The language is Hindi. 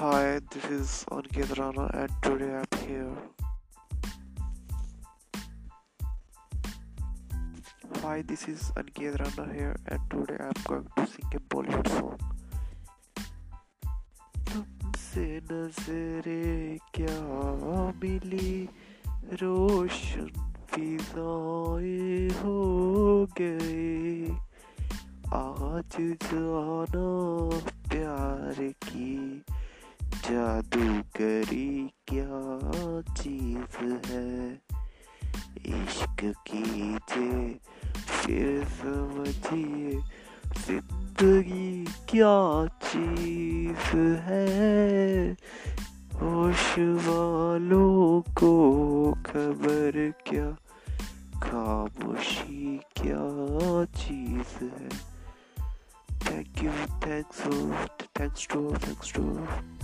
Hi, this is Aniket Rana and today I'm here. Hi, this is Aniket Rana here and today I'm going to sing a Bollywood song. तुमसे नजरे क्या मिली रोशन फिजाएँ हो गए आज जाना प्यार की जादूगरी क्या चीज़ है इश्क कीजिए फिर समझिए ज़िंदगी क्या चीज़ है होश वालों को खबर क्या खामोशी क्या चीज़ है thank you thanks thanks to thanks to